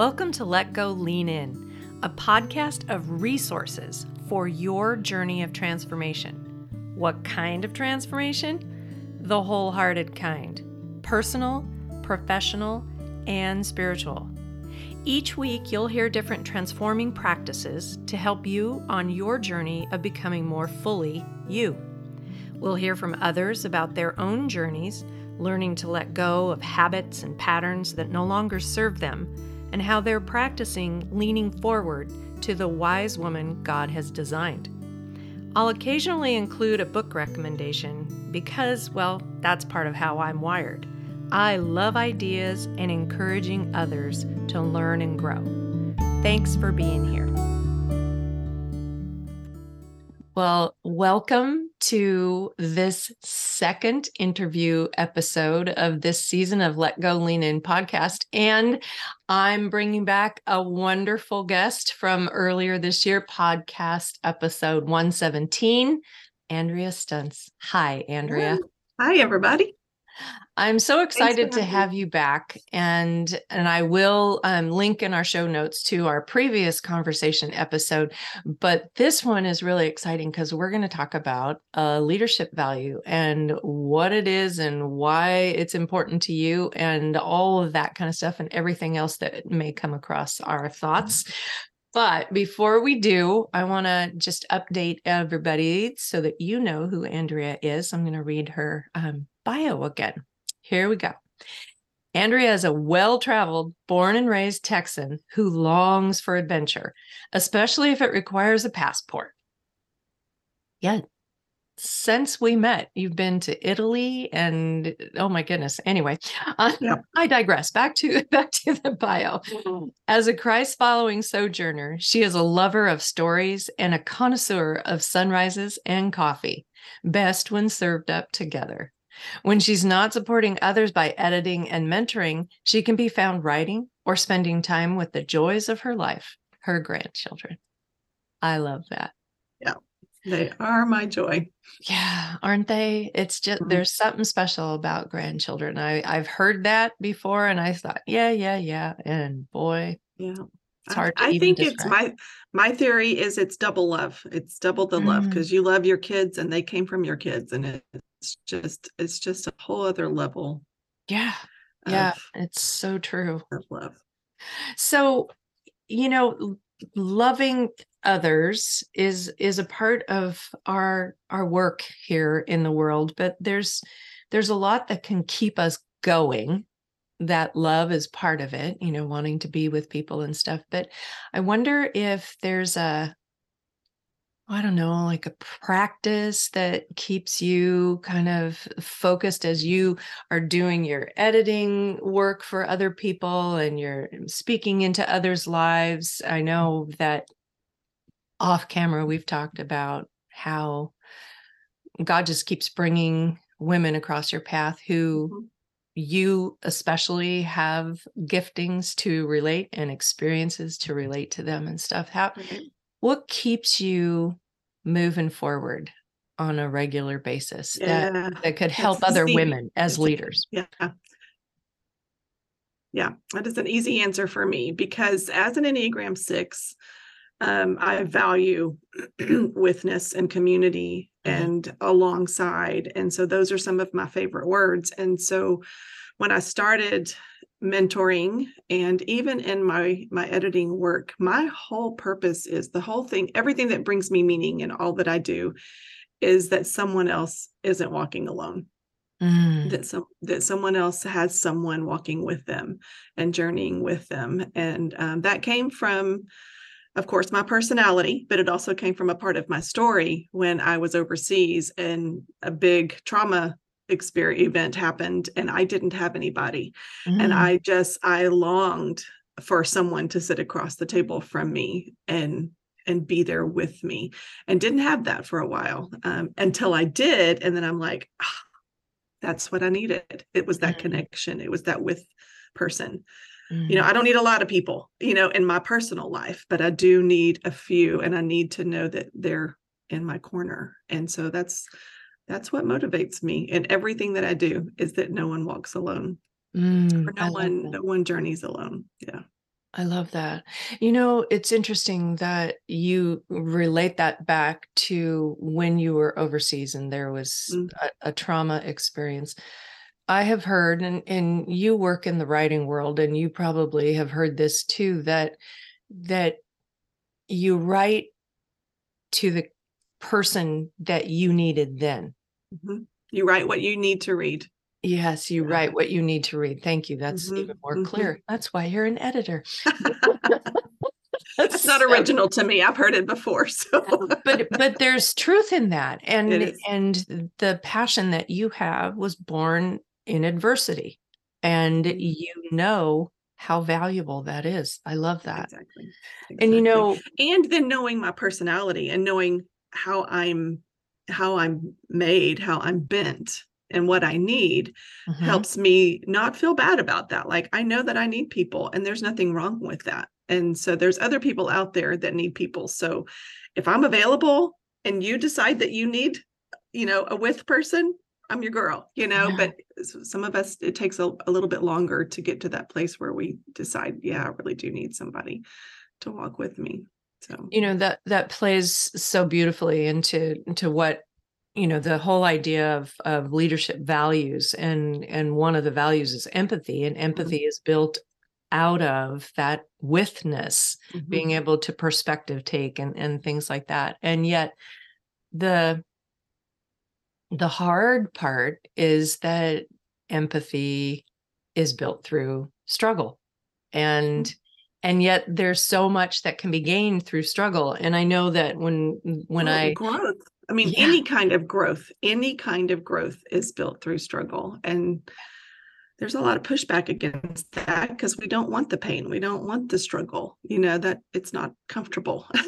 Welcome to Let Go Lean In, a podcast of resources for your journey of transformation. What kind of transformation? The wholehearted kind personal, professional, and spiritual. Each week, you'll hear different transforming practices to help you on your journey of becoming more fully you. We'll hear from others about their own journeys, learning to let go of habits and patterns that no longer serve them, and how they're practicing leaning forward to the wise woman God has designed. I'll occasionally include a book recommendation because, well, that's part of how I'm wired. I love ideas and encouraging others to learn and grow. Thanks for being here. Well, welcome to this second interview episode of this season of Let Go Lean In podcast. And I'm bringing back a wonderful guest from earlier this year, podcast episode 117, Andrea Stunz. Hi, Andrea. Hi, everybody. I'm so excited to have you back, and and I will um, link in our show notes to our previous conversation episode. But this one is really exciting because we're going to talk about uh, leadership value and what it is and why it's important to you, and all of that kind of stuff, and everything else that may come across our thoughts. But before we do, I want to just update everybody so that you know who Andrea is. I'm going to read her um, bio again. Here we go. Andrea is a well traveled, born and raised Texan who longs for adventure, especially if it requires a passport. Yeah. Since we met, you've been to Italy and oh my goodness. Anyway, uh. I digress. Back to back to the bio. As a Christ following sojourner, she is a lover of stories and a connoisseur of sunrises and coffee, best when served up together. When she's not supporting others by editing and mentoring, she can be found writing or spending time with the joys of her life, her grandchildren. I love that. Yeah, they are my joy. Yeah, aren't they? It's just mm-hmm. there's something special about grandchildren. I I've heard that before, and I thought, yeah, yeah, yeah, and boy, yeah, it's hard. I, I think describe. it's my my theory is it's double love. It's double the mm. love because you love your kids and they came from your kids, and it, it's just it's just a whole other level yeah yeah it's so true. love. So you know loving others is is a part of our our work here in the world but there's there's a lot that can keep us going that love is part of it you know wanting to be with people and stuff but i wonder if there's a I don't know, like a practice that keeps you kind of focused as you are doing your editing work for other people and you're speaking into others' lives. I know that off camera, we've talked about how God just keeps bringing women across your path who mm-hmm. you especially have giftings to relate and experiences to relate to them and stuff. How, mm-hmm what keeps you moving forward on a regular basis yeah, that, that could help other easy. women as leaders? Yeah. Yeah, that is an easy answer for me because as an Enneagram six, um, I value witness and community mm-hmm. and alongside. And so those are some of my favorite words. And so when I started mentoring and even in my my editing work my whole purpose is the whole thing everything that brings me meaning in all that i do is that someone else isn't walking alone mm. that some that someone else has someone walking with them and journeying with them and um, that came from of course my personality but it also came from a part of my story when i was overseas and a big trauma experience event happened and I didn't have anybody. Mm. And I just I longed for someone to sit across the table from me and and be there with me and didn't have that for a while um, until I did and then I'm like oh, that's what I needed. It was that mm. connection. It was that with person. Mm. You know, I don't need a lot of people, you know, in my personal life, but I do need a few and I need to know that they're in my corner. And so that's that's what motivates me in everything that I do is that no one walks alone. Mm, or no one no one journeys alone. Yeah. I love that. You know, it's interesting that you relate that back to when you were overseas and there was Mm. a, a trauma experience. I have heard, and, and you work in the writing world, and you probably have heard this too, that that you write to the person that you needed then. Mhm. You write what you need to read. Yes, you write what you need to read. Thank you. That's Mhm, even more mhm. clear. That's why you're an editor. It's not original to me. I've heard it before. So but but there's truth in that and and the passion that you have was born in adversity and Mhm. you know how valuable that is i love that exactly. and you know and then knowing my personality and knowing how I'm how I'm made, how I'm bent and what I need mhm, helps me not feel bad about that. Like I know that I need people and there's nothing wrong with that. And so there's other people out there that need people. So if I'm available and you decide that you need, you know, a with person, I'm your girl, you know, Yeah. but some of us it takes a, a little bit longer to get to that place where we decide, yeah, I really do need somebody to walk with me. So. You know that that plays so beautifully into into what you know the whole idea of of leadership values and and one of the values is empathy and empathy is built out of that withness mhm. being able to perspective take and and things like that. And yet the the hard part is that empathy is built through struggle. And and yet there's so much that can be gained through struggle. And i know that when when Well, i growth i mean Yeah. any kind of growth any kind of growth is built through struggle. And there's a lot of pushback against that because we don't want the pain. We don't want the struggle you know that it's not comfortable.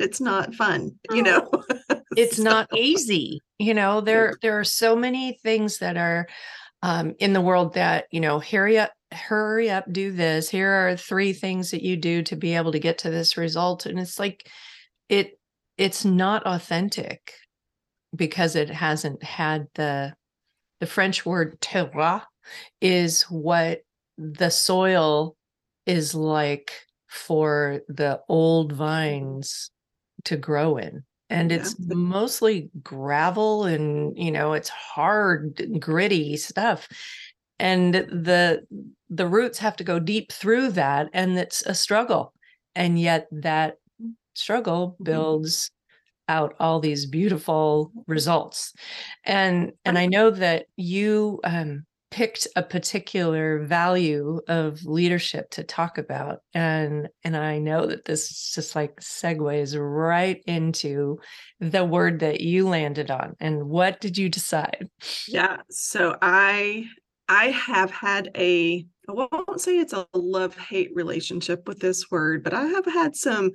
It's not fun you know? It's not easy you know? There there are so many things that are um, in the world that you know up hurry up do this. Here are three things that you do to be able to get to this result. And it's like it it's not authentic because it hasn't had the the french word terroir is what the soil is like for the old mm-hmm. vines to grow in. And Yeah. it's mostly gravel and you know it's hard gritty stuff and the the roots have to go deep through that and it's a struggle. And yet that struggle builds out all these beautiful results. And and i know that you um picked a particular value of leadership to talk about. And and i know that this just like segues right into the word that you landed on. And what did you decide? Yeah so i i have had a i won't say it's a love hate relationship with this word but i have had some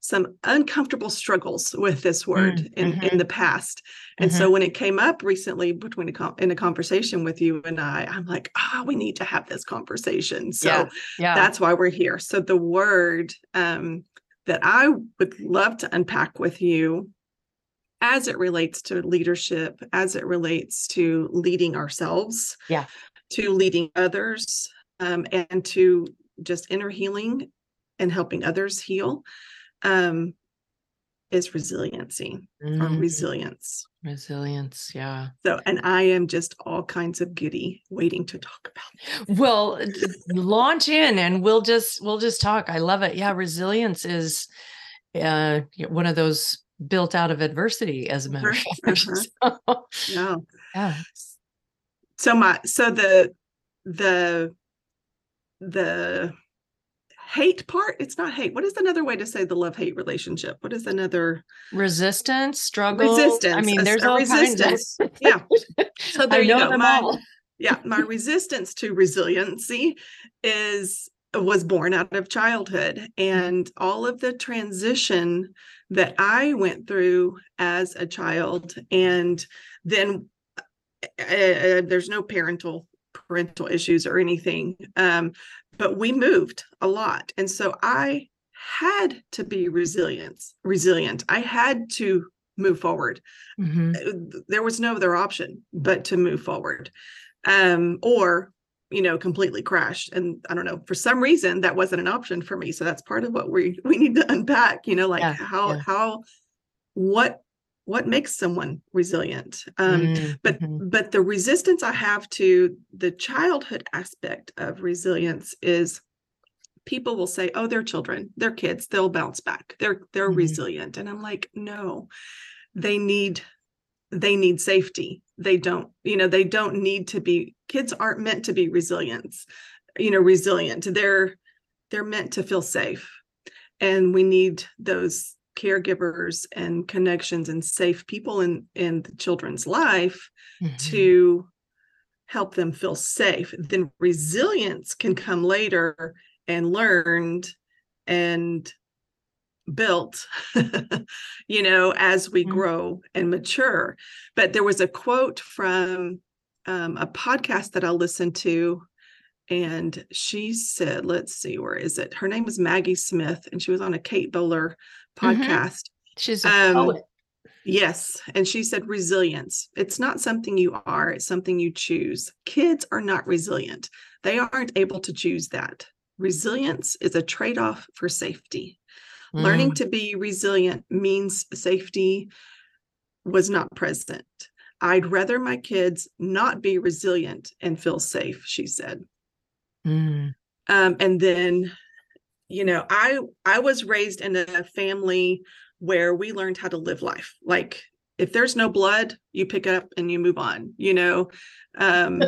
some uncomfortable struggles with this word Mm, in mhm. in the past. And so when it came up recently between a con- in a conversation with you and i i'm like ah we need to have this conversation. So Yeah, yeah. that's why we're here. So the word um that i would love to unpack with you as it relates to leadership as it relates to leading ourselves Yeah. to leading others um, and to just inner healing and helping others heal um, is resiliency or Mm, resilience. Resilience yeah. So and i am just all kinds of giddy waiting to talk about it. well launch in and we'll just we'll just talk. I love it. Yeah resilience is uh one of those built out of adversity as a matter of fact So, yeah. Yeah. So my so the the the hate part it's not hate what is another way to say the love hate relationship? What is another resistance struggle resistance i mean there's a all resistance kinds of yeah. So there you go my, all. yeah my resistance to resiliency is was born out of childhood. And all of the transition that i went through as a child and then uh, there's no parental parental issues or anything um, but we moved a lot. And so i had to be resilient resilient. I had to move forward. Mhm. uh, there was no other option but to move forward. Um or you know completely crashed and i don't know for some reason that wasn't an option for me so that's part of what we we need to unpack you know like Yeah, how yeah. how what what makes someone resilient um Mm, but mhm. but the resistance i have to the childhood aspect of resilience is people will say oh they're children they're kids they'll bounce back they're they're Mhm. resilient and i'm like no they need they need safety they don't you know they don't need to be kids aren't meant to be resilient you know resilient. They're they're meant to feel safe. And we need those caregivers and connections and safe people in in the children's life Mhm. to help them feel safe. Then resilience can come later and learned and built you know as we Mhm. grow and mature but there was a quote from um, a podcast that i listened to and she said let's see where is it her name was maggie smith and she was on a kate bowler Mhm. podcast She's a um, poet. Yes. And she said resilience. It's not something you are, it's something you choose. Kids are not resilient. They aren't able to choose that. Resilience is a trade off for safety. Learning Mm, to be resilient means safety was not present. I'd rather my kids not be resilient and feel safe, she said. mm, um, and then you know i i was raised in a family where we learned how to live life. Like if there's no blood you pick it up and you move on you know? Um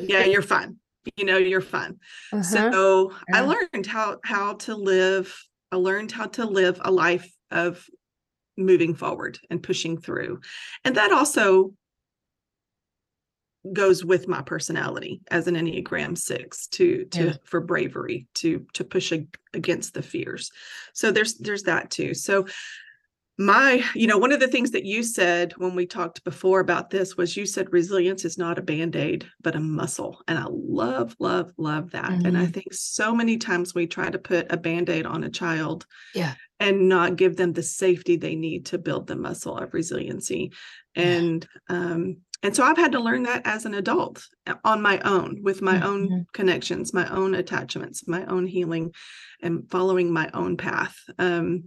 yeah you're fine. You know you're fine. Uh-huh. so i learned how how to live i learned how to live a life of moving forward and pushing through. And that also goes with my personality as an enneagram 6 to to Yeah. for bravery to to push ag- against the fears. So there's there's that too. So my you know one of the things that you said when we talked before about this was you said resilience is not a band-aid but a muscle and i love love love that and i Mhm. think so many times we try to put a band-aid on a child Yeah. and not give them the safety they need to build the muscle of resiliency Yeah. and um and so i've had to learn that as an adult uh, on my own with my own Mhm. connections my own attachments my own healing and following my own path um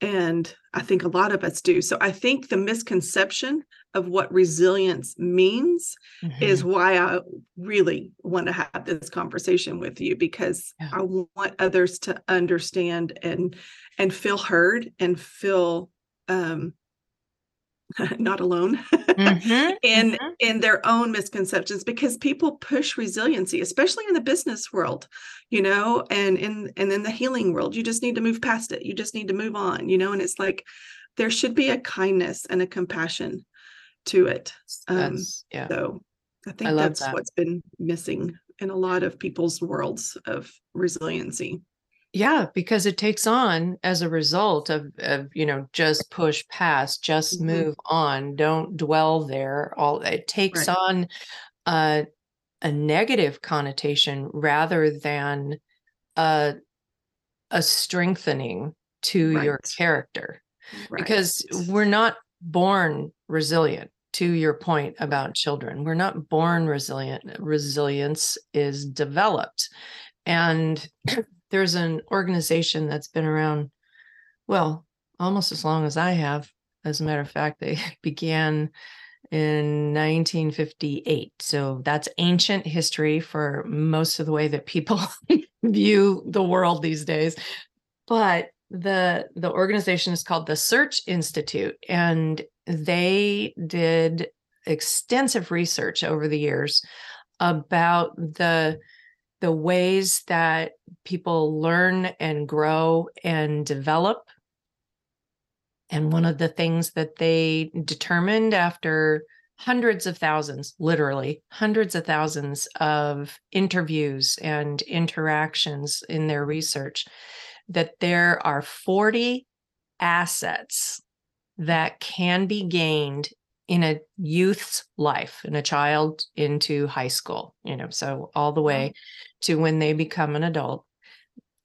and i think a lot of us do so i think the misconception of what resilience means is Mhm. why I really want to have this conversation with you because Yeah. I want others to understand and and feel heard and feel um not alone Mhm, in mhm. in their own misconceptions because people push resiliency especially in the business world you know and in and in the healing world you just need to move past it you just need to move on you know and it's like there should be a kindness and a compassion to it um That's yeah. so I think love that's that. what's been missing in a lot of people's worlds of resiliency. Yeah, because it takes on as a result of, of you know, just push past, just Mhm. move on, don't dwell there. All it takes Right. on a a negative connotation rather than a a strengthening to your character. Right. Because we're not born resilient. To your point about children, we're not born resilient. Resilience is developed. And there's an organization that's been around, well, almost as long as I have. As a matter of fact, they began in 1958. So that's ancient history for most of the way that people view the world these days. But the the organization is called the Search Institute and they did extensive research over the years about the the ways that people learn and grow and develop. And one of the things that they determined after hundreds of thousands, literally hundreds of thousands of interviews and interactions in their research, that there are 40 assets that can be gained in a youth's life, in a child into high school, you know, so all the way to when they become an adult.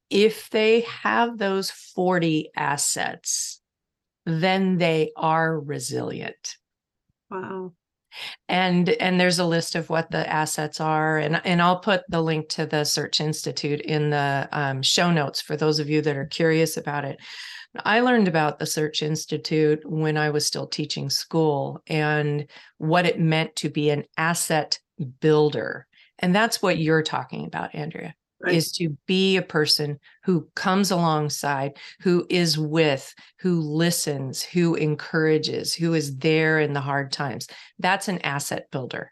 If they have those 40 assets, then they are resilient. Wow. and and there's a list of what the assets are and and i'll put the link to the search institute in the um, show notes for those of you that are curious about it i learned about the search institute when i was still teaching school and what it meant to be an asset builder and that's what you're talking about andrea right. is to be a person who comes alongside, who is with, who listens, who encourages, who is there in the hard times. That's an asset builder.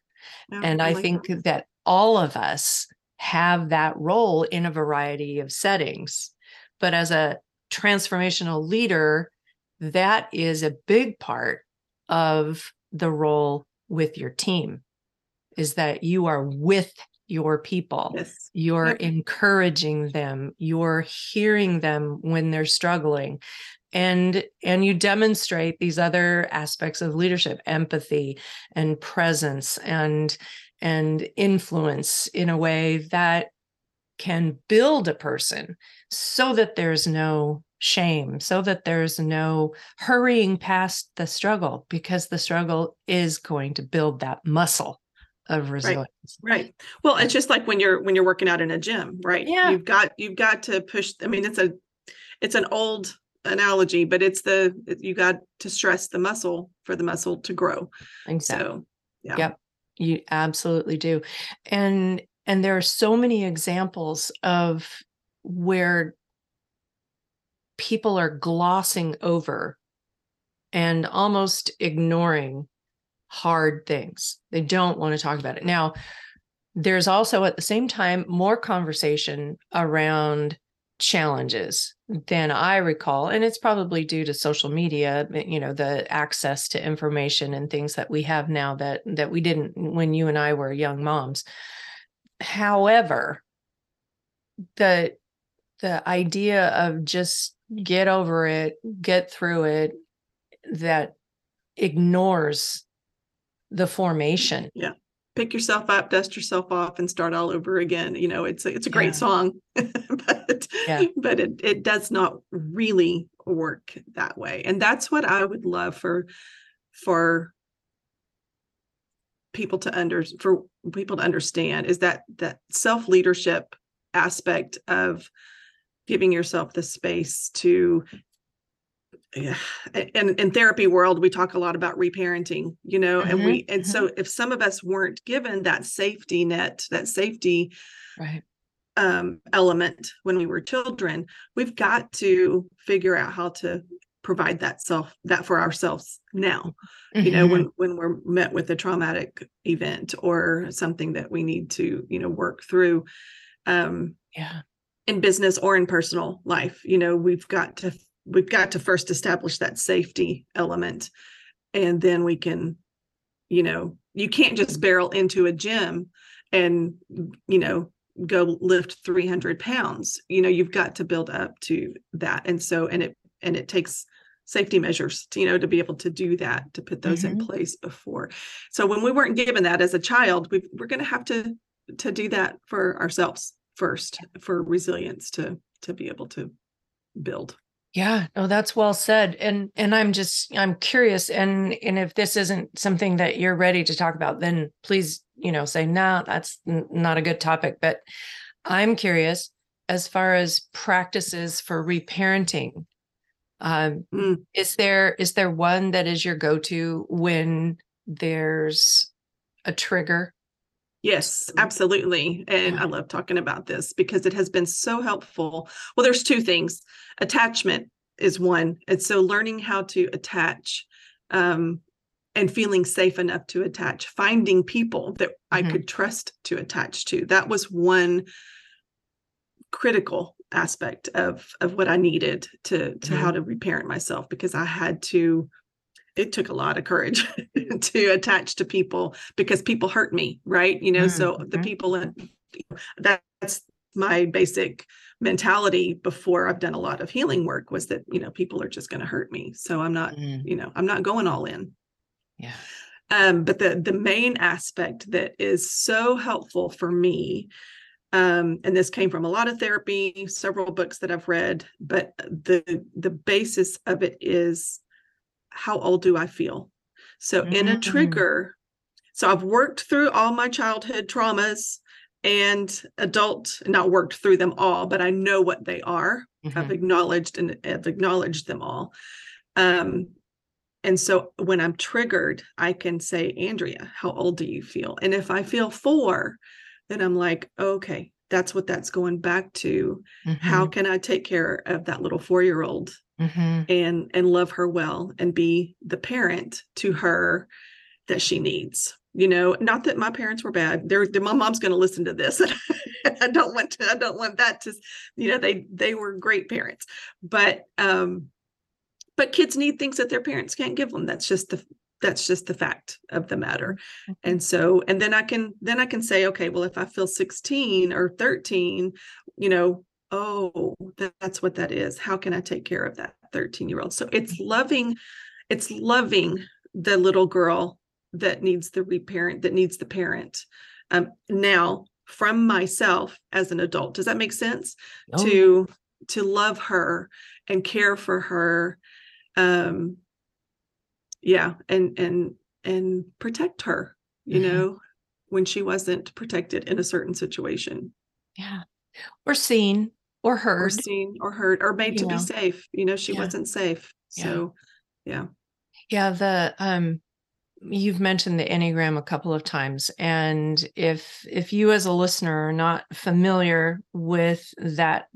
Yeah, and I, I like think that. that all of us have that role in a variety of settings. But as a transformational leader, that is a big part of the role with your team is that you are with your people. Yes. You're yep. encouraging them. You're hearing them when they're struggling. And and you demonstrate these other aspects of leadership, empathy and presence and and influence in a way that can build a person so that there's no shame, so that there's no hurrying past the struggle, because the struggle is going to build that muscle of resilience. Right. right. Well, it's just like when you're when you're working out in a gym, right? Yeah. You've got you've got to push. I mean, it's a it's an old analogy, but it's the you got to stress the muscle for the muscle to grow. Exactly. So, yeah. Yep. You absolutely do. And and there are so many examples of where people are glossing over and almost ignoring hard things. They don't want to talk about it. Now, there's also at the same time more conversation around challenges than I recall. And it's probably due to social media, eh, you know, the access to information and things that we have now that that we didn't when you and I were young moms. However, the the idea of just get over it, get through it, that ignores the formation. Yeah. Pick yourself up, dust yourself off, and start all over again. You know, it's a, it's a great yeah. song, but yeah. but it it does not really work that way. And that's what I would love for for people to under for people to understand is that that self leadership aspect of giving yourself the space to yeah and in therapy world we talk a lot about reparenting you know mm-hmm, and we and mm-hmm. so if some of us weren't given that safety net that safety right um, element when we were children we've got to figure out how to provide that self that for ourselves now mm-hmm. you know when mm-hmm. when we're met with a traumatic event or something that we need to you know work through um yeah in business or in personal life you know we've got to we've got to first establish that safety element and then we can you know you can't just barrel into a gym and you know go lift 300 pounds you know you've got to build up to that and so and it and it takes safety measures to, you know to be able to do that to put those mm-hmm. in place before so when we weren't given that as a child we we're going to have to to do that for ourselves first for resilience to to be able to build yeah, no, that's well said. And and I'm just I'm curious and and if this isn't something that you're ready to talk about, then please, you know, say no, that's n- not a good topic, but I'm curious as far as practices for reparenting. Um, mm. is there is there one that is your go-to when there's a trigger Yes, absolutely. And I love talking about this because it has been so helpful. Well, there's two things. Attachment is one. And so learning how to attach um, and feeling safe enough to attach, finding people that mm-hmm. I could trust to attach to. That was one critical aspect of of what I needed to to mm-hmm. how to reparent myself because I had to it took a lot of courage to attach to people because people hurt me, right? You know, mm-hmm. so the people in that's my basic mentality before I've done a lot of healing work was that, you know, people are just going to hurt me. So I'm not, mm-hmm. you know, I'm not going all in. Yeah. Um, but the the main aspect that is so helpful for me um, and this came from a lot of therapy several books that i've read but the the basis of it is how old do I feel? So mm-hmm. in a mm. trigger, so I've worked through all my childhood traumas and adult, not worked through them all, but I know what they are. Mm-hmm. I've acknowledged and have acknowledged them all. Um, and so when I'm triggered, I can say, Andrea, how old do you feel? And if I feel four, then I'm like, okay, that's what that's going back to. Mm-hmm. How can I take care of that little four year old mm-hmm. and and love her well and be the parent to her that she needs? You know, not that my parents were bad. They're, they're my mom's going to listen to this. I don't want to. I don't want that to. You know, they they were great parents, but um, but kids need things that their parents can't give them that's just the that's just the fact of the matter mm-hmm. and so and then i can then i can say okay well if i feel 16 or 13 you know oh that's what that is how can i take care of that 13 year old so it's mm-hmm. loving it's loving the little girl that needs the reparent that needs the parent um now from myself as an adult does that make sense oh. to to love her and care for her um yeah and and and protect her you mm-hmm. know when she wasn't protected in a certain situation yeah or seen or heard or seen or heard or made to know. be safe you know she yeah. wasn't safe so yeah yeah the um you've mentioned the enneagram a couple of times and if if you as a listener are not familiar with that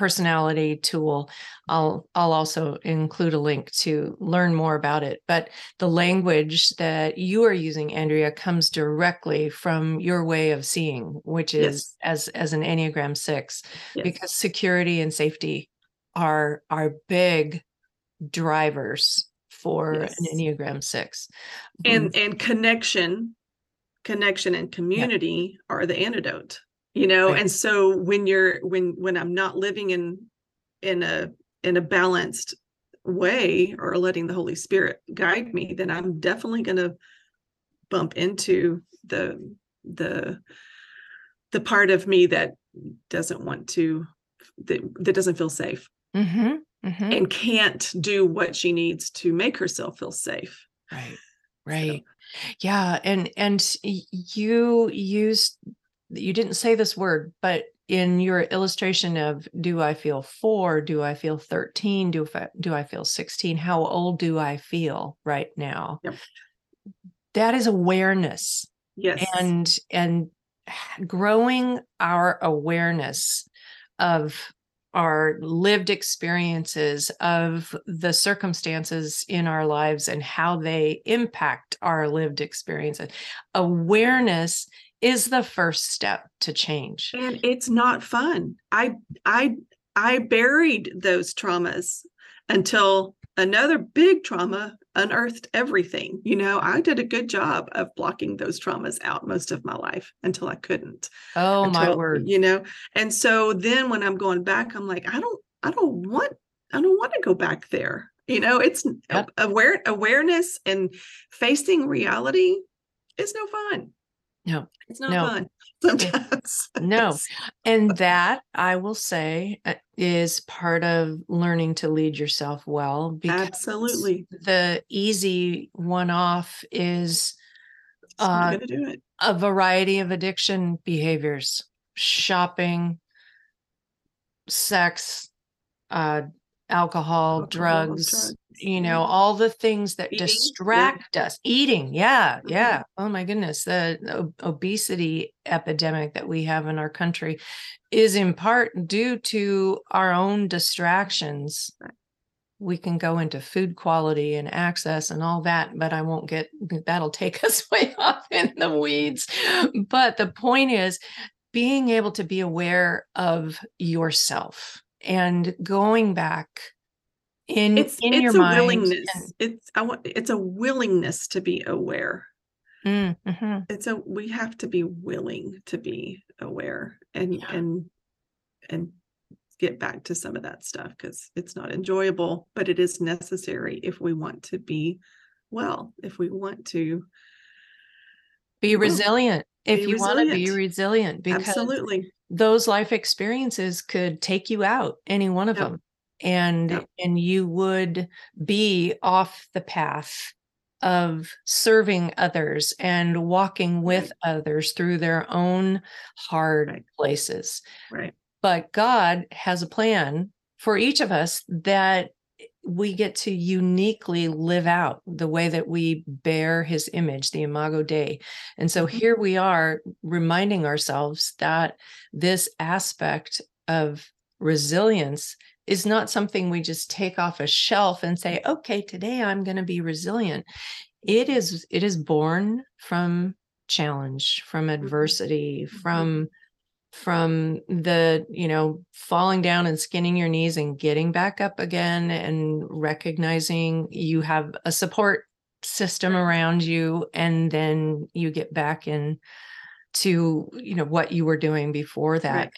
personality tool i'll i'll also include a link to learn more about it but the language that you are using andrea comes directly from your way of seeing which is yes. as as an enneagram 6 yes. because security and safety are are big drivers for yes. an enneagram 6 and mm. and connection connection and community yep. are the antidote you know right. and so when you're when when i'm not living in in a in a balanced way or letting the holy spirit guide me then i'm definitely going to bump into the the the part of me that doesn't want to that, that doesn't feel safe mm-hmm, mm-hmm. and can't do what she needs to make herself feel safe right right so. yeah and and you used you didn't say this word, but in your illustration of do I feel four? Do I feel 13? Do, I, do I feel 16? How old do I feel right now? Yep. That is awareness. Yes. And and growing our awareness of our lived experiences of the circumstances in our lives and how they impact our lived experiences. Awareness is the first step to change. And it's not fun. I I I buried those traumas until another big trauma unearthed everything. You know, I did a good job of blocking those traumas out most of my life until I couldn't. Oh until, my word. You know, and so then when I'm going back, I'm like, I don't, I don't want, I don't want to go back there. You know, it's yep. aware awareness and facing reality is no fun. No, it's not no. fun sometimes. no. And that I will say uh, is part of learning to lead yourself well. Because Absolutely. The easy one off is uh, a variety of addiction behaviors, shopping, sex, uh, alcohol, alcohol drugs, drugs, you know, all the things that eating, distract yeah. us. Eating, yeah, mm-hmm. yeah. Oh my goodness, the obesity epidemic that we have in our country is in part due to our own distractions. We can go into food quality and access and all that, but I won't get that'll take us way off in the weeds. But the point is being able to be aware of yourself and going back in it's in it's your a mind willingness and, it's I want it's a willingness to be aware mm, mm-hmm. it's a we have to be willing to be aware and yeah. and and get back to some of that stuff because it's not enjoyable but it is necessary if we want to be well if we want to be resilient well, if be you resilient. want to be resilient because absolutely those life experiences could take you out any one of yep. them and yep. and you would be off the path of serving others and walking with right. others through their own hard right. places. Right. But God has a plan for each of us that we get to uniquely live out the way that we bear his image, the Imago Dei. And so mm-hmm. here we are reminding ourselves that this aspect of resilience is not something we just take off a shelf and say, okay, today I'm going to be resilient. It is, it is born from challenge, from mm-hmm. adversity, mm-hmm. from from the you know falling down and skinning your knees and getting back up again and recognizing you have a support system around you and then you get back in to you know what you were doing before that right.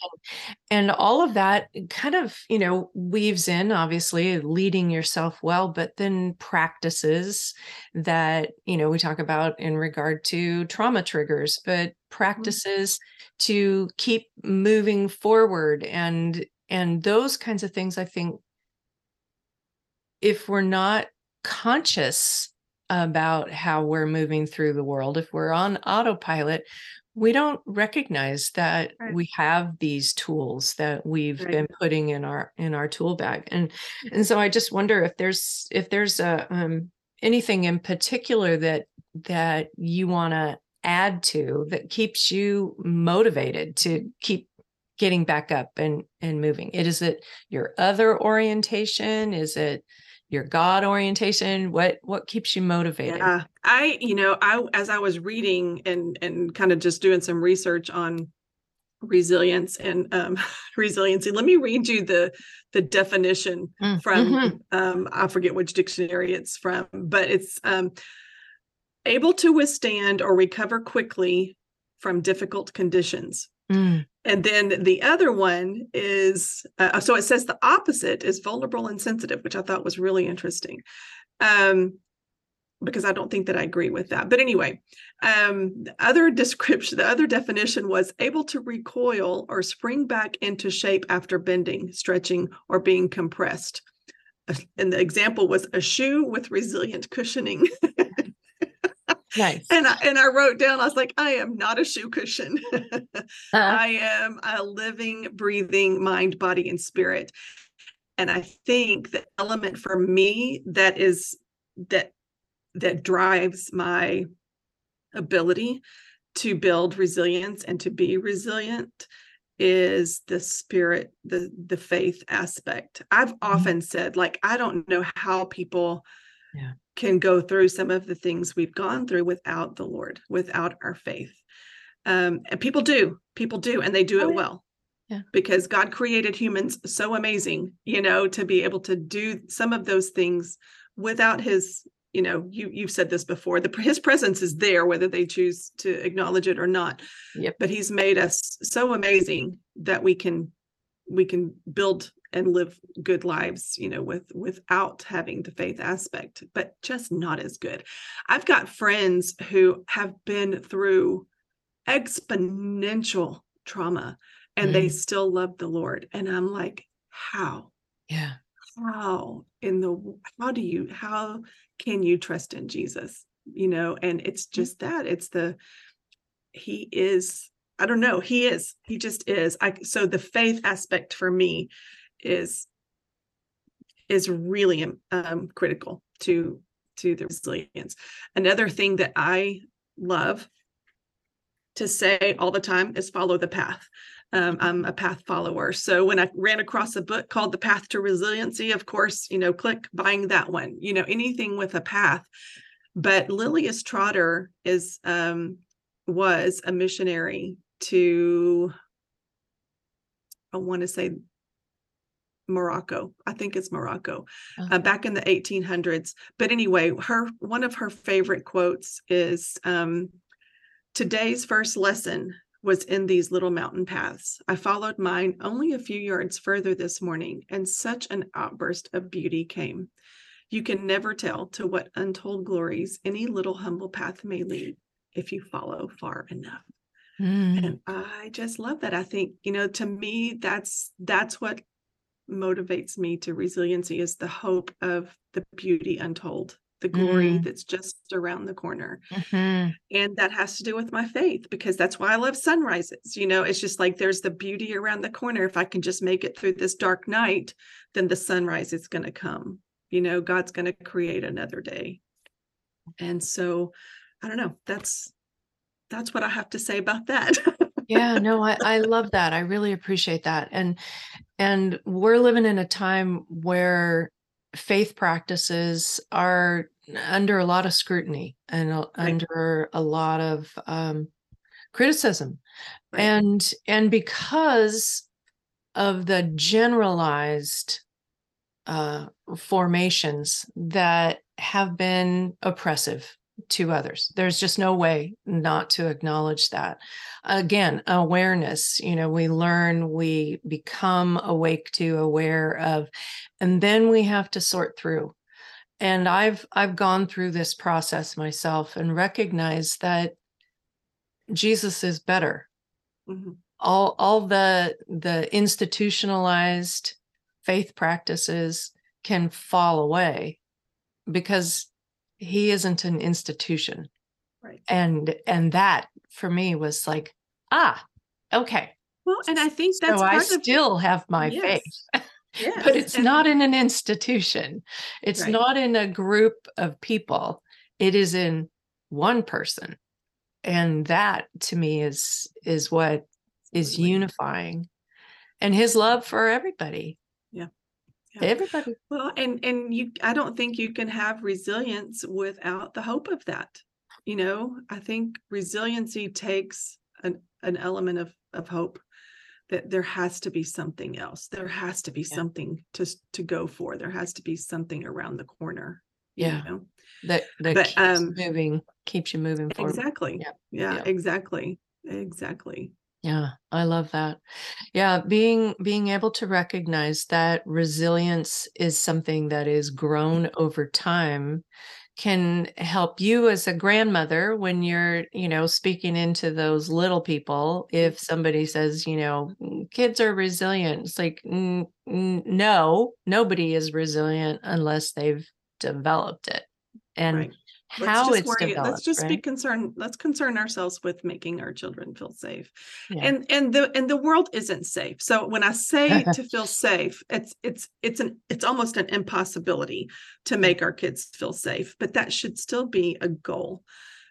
and, and, all of that kind of you know weaves in obviously leading yourself well but then practices that you know we talk about in regard to trauma triggers but mm-hmm. practices mm-hmm. to keep moving forward and and those kinds of things i think if we're not conscious about how we're moving through the world if we're on autopilot we don't recognize that right. we have these tools that we've right. been putting in our in our tool bag and and so i just wonder if there's if there's a um, anything in particular that that you want to add to that keeps you motivated to keep getting back up and and moving it is it your other orientation is it your god orientation what what keeps you motivated yeah i you know i as i was reading and and kind of just doing some research on resilience and um, resiliency let me read you the the definition mm, from mm-hmm. um, i forget which dictionary it's from but it's um, able to withstand or recover quickly from difficult conditions mm. And then the other one is uh, so it says the opposite is vulnerable and sensitive, which I thought was really interesting. Um, because I don't think that I agree with that. But anyway, um, the other description, the other definition was able to recoil or spring back into shape after bending, stretching, or being compressed. And the example was a shoe with resilient cushioning. Nice. And I, and I wrote down, I was like, I am not a shoe cushion. uh-huh. I am a living, breathing mind, body, and spirit. And I think the element for me that is that that drives my ability to build resilience and to be resilient is the spirit the the faith aspect i've mm-hmm. often said like i don't know how people yeah can go through some of the things we've gone through without the Lord, without our faith. Um, and people do, people do, and they do oh, it well. Yeah. Because God created humans so amazing, you know, to be able to do some of those things without his, you know, you you've said this before, the his presence is there whether they choose to acknowledge it or not. Yep. But he's made us so amazing that we can we can build and live good lives you know with without having the faith aspect but just not as good i've got friends who have been through exponential trauma and mm. they still love the lord and i'm like how yeah how in the how do you how can you trust in jesus you know and it's just that it's the he is I don't know. He is. He just is. I so the faith aspect for me is is really um, critical to to the resilience. Another thing that I love to say all the time is follow the path. Um, I'm a path follower. So when I ran across a book called The Path to Resiliency, of course, you know, click buying that one. You know, anything with a path. But Lilias Trotter is um, was a missionary to I want to say Morocco. I think it's Morocco, uh-huh. uh, back in the 1800s. But anyway, her one of her favorite quotes is um, "Today's first lesson was in these little mountain paths. I followed mine only a few yards further this morning, and such an outburst of beauty came. You can never tell to what untold glories any little humble path may lead if you follow far enough." Mm. And I just love that. I think, you know, to me, that's that's what motivates me to resiliency is the hope of the beauty untold the glory Mm. that's just around the corner. Mhm. And that has to do with my faith because that's why I love sunrises. You know, it's just like there's the beauty around the corner. If I can just make it through this dark night, then the sunrise is going to come. You know, God's going to create another day. And so I don't know. That's that's what I have to say about that. yeah no I, I love that i really appreciate that and and we're living in a time where faith practices are under a lot of scrutiny and Right. under a lot of um, criticism Right. and and because of the generalized uh, formations that have been oppressive to others. There's just no way not to acknowledge that. Again, awareness, you know, we learn, we become awake to, aware of, and then we have to sort through. And I've I've gone through this process myself and recognized that Jesus is better Mhm. all all the the institutionalized faith practices can fall away because he isn't an institution. Right. and and that for me was like ah okay. Well, and I think that's so i still have my Yes. faith. Yes, but it's and- not in an institution. It's Right. not in a group of people. It is in one person. And that to me is is what is unifying. And his love for everybody. Yeah. Yeah. everybody Well, and and you I don't think you can have resilience without the hope of that. You know, I think resiliency takes an an element of of hope that there has to be something else. There has to be Yeah. something to to go for. There has to be something around the corner. you Yeah. know? that that But, keeps um, moving keeps you moving forward Exactly. Yep. Yeah, Yep. exactly. Exactly. Yeah i love that yeah being being able to recognize that resilience is something that is grown over time can help you as a grandmother when you're you know speaking into those little people if somebody says you know "Mm, kids are resilient it's like "Mm, mm, no nobody is resilient unless they've developed it and right. How let's it's just worry, developed let's just be concerned let's concern ourselves with making our children feel safe. Yeah. and and the and the world isn't safe. So when i say to feel safe it's it's it's an it's almost an impossibility to make our kids feel safe but that should still be a goal.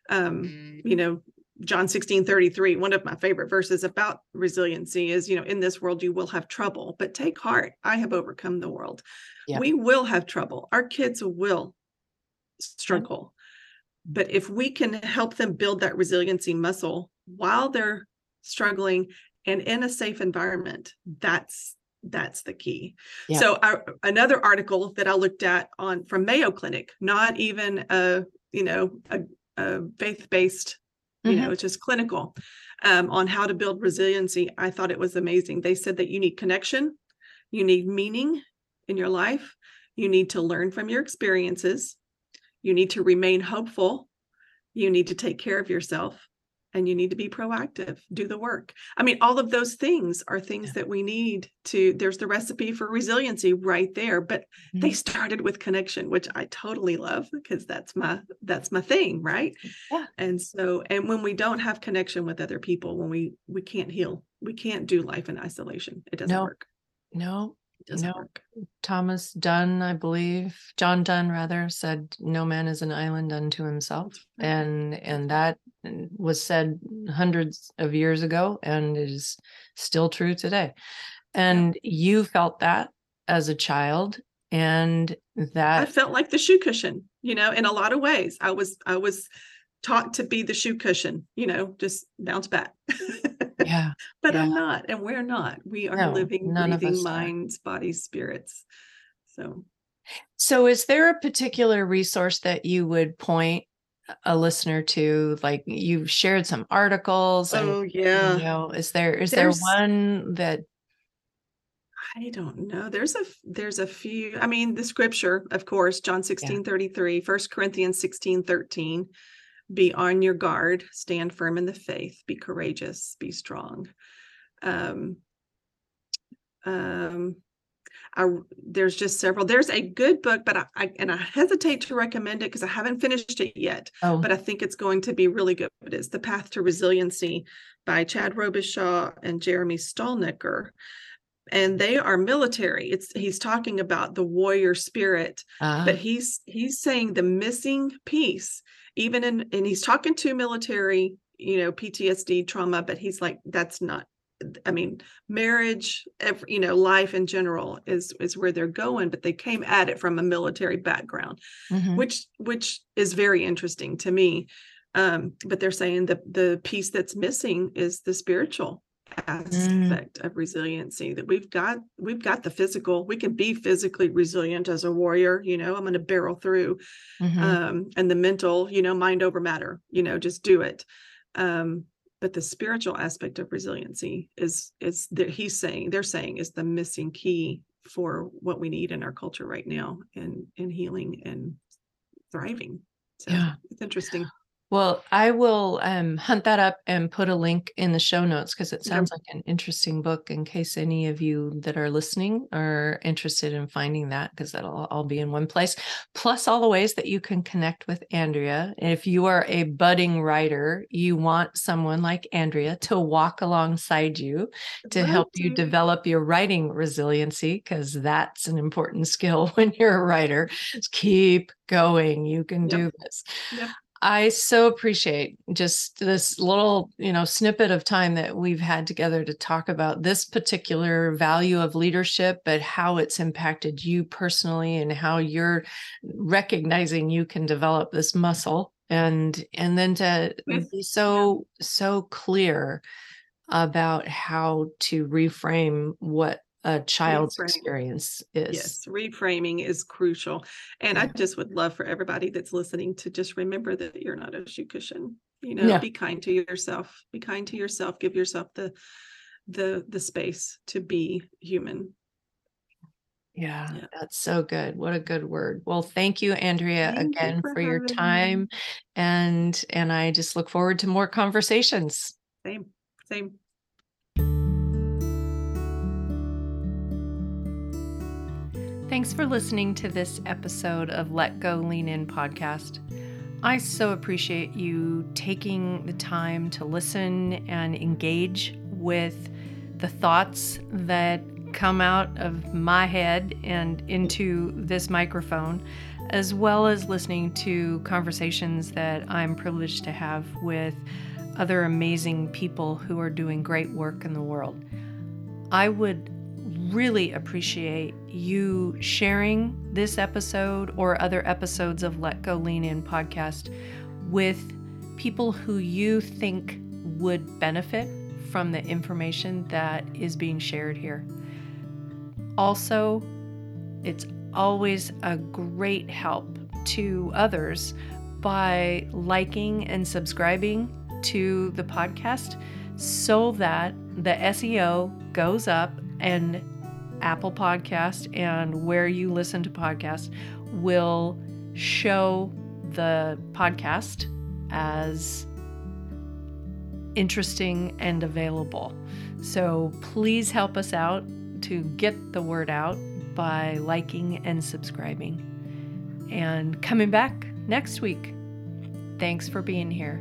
Um you know john 16 33 one of my favorite verses about resiliency is you know in this world you will have trouble but take heart i have overcome the world. Yeah. we will have trouble. Our kids will struggle but if we can help them build that resiliency muscle while they're struggling and in a safe environment that's that's the key Yeah. so I, another article that i looked at on from mayo clinic not even a you know a, a faith-based you Mhm. know it's just clinical um, on how to build resiliency i thought it was amazing they said that you need connection you need meaning in your life you need to learn from your experiences you need to remain hopeful you need to take care of yourself and you need to be proactive do the work i mean all of those things are things Yeah. that we need to there's the recipe for resiliency right there but they Mhm. started with connection which i totally love because that's my that's my thing right Yeah. and so and when we don't have connection with other people when we we can't heal we can't do life in isolation it doesn't No. work no doesn't No. work Thomas Donne, I believe, John Donne rather, said no man is an island unto himself. right. And and that mm, was said hundreds of years ago and is still true today. And you felt that as a child and that I felt like the shoe cushion, you know, in a lot of ways. I was I was taught to be the shoe cushion, you know, just bounce back. yeah, but I'm not, and we're not. We are No, living, breathing us are. minds, bodies, spirits. So So is there a particular resource that you would point a listener to? Like you've shared some articles and oh you yeah. know, is there is There's- there one that I don't know. There's a there's a few. I mean, the scripture, of course, John 16, 33, 1 Corinthians 16, 13. Be on your guard, stand firm in the faith, be courageous, be strong. Um, um, I, there's just several. There's a good book, but I, I and I hesitate to recommend it because I haven't finished it yet. Oh, But I think it's going to be really good. It is The Path to Resiliency by Chad Robichaux and Jeremy Stalnecker. And they are military. It's he's talking about the warrior spirit, uh, but he's he's saying the missing piece, even in and he's talking to military, you know, PTSD trauma, but he's like, that's not I mean, marriage, every, you know, life in general is is where they're going, but they came at it from a military background, mhm. which which is very interesting to me. Um, but they're saying the the piece that's missing is the spiritual Mm. aspect of resiliency that we've got we've got the physical we can be physically resilient as a warrior you know i'm going to barrel through Mhm. um and the mental you know mind over matter you know just do it um but the spiritual aspect of resiliency is is that he's saying they're saying is the missing key for what we need in our culture right now and in healing and thriving so Yeah. it's interesting Well, I will um, hunt that up and put a link in the show notes because it sounds like an interesting book in case any of you that are listening are interested in finding that because that'll all be in one place. Plus, all the ways that you can connect with Andrea. If you are a budding writer, you want someone like Andrea to walk alongside you to help you develop your writing resiliency because that's an important skill when you're a writer. Just keep going. You can Yep. do this. Yep. I so appreciate just this little, you know, snippet of time that we've had together to talk about this particular value of leadership, but how it's impacted you personally and how you're recognizing you can develop this muscle and and then to be so so clear about how to reframe what a child's Reframe. experience is. Yes, reframing is crucial. And I just would love for everybody that's listening to just remember that you're not a shoe cushion. You know, Yeah. be kind to yourself. Be kind to yourself. Give yourself the the the space to be human. Yeah, Yeah. that's so good. What a good word. Well, thank you, Andrea, Thank you again for for your having me. time. And and I just look forward to more conversations. Same, same. Thanks for listening to this episode of Let Go Lean In podcast. I so appreciate you taking the time to listen and engage with the thoughts that come out of my head and into this microphone, as well as listening to conversations that I'm privileged to have with other amazing people who are doing great work in the world. I would really appreciate you sharing this episode or other episodes of Let Go Lean In podcast with people who you think would benefit from the information that is being shared here. Also, it's always a great help to others by liking and subscribing to the podcast so that the SEO goes up and Apple Podcast and where you listen to podcasts will show the podcast as interesting and available. So please help us out to get the word out by liking and subscribing and coming back next week. Thanks for being here.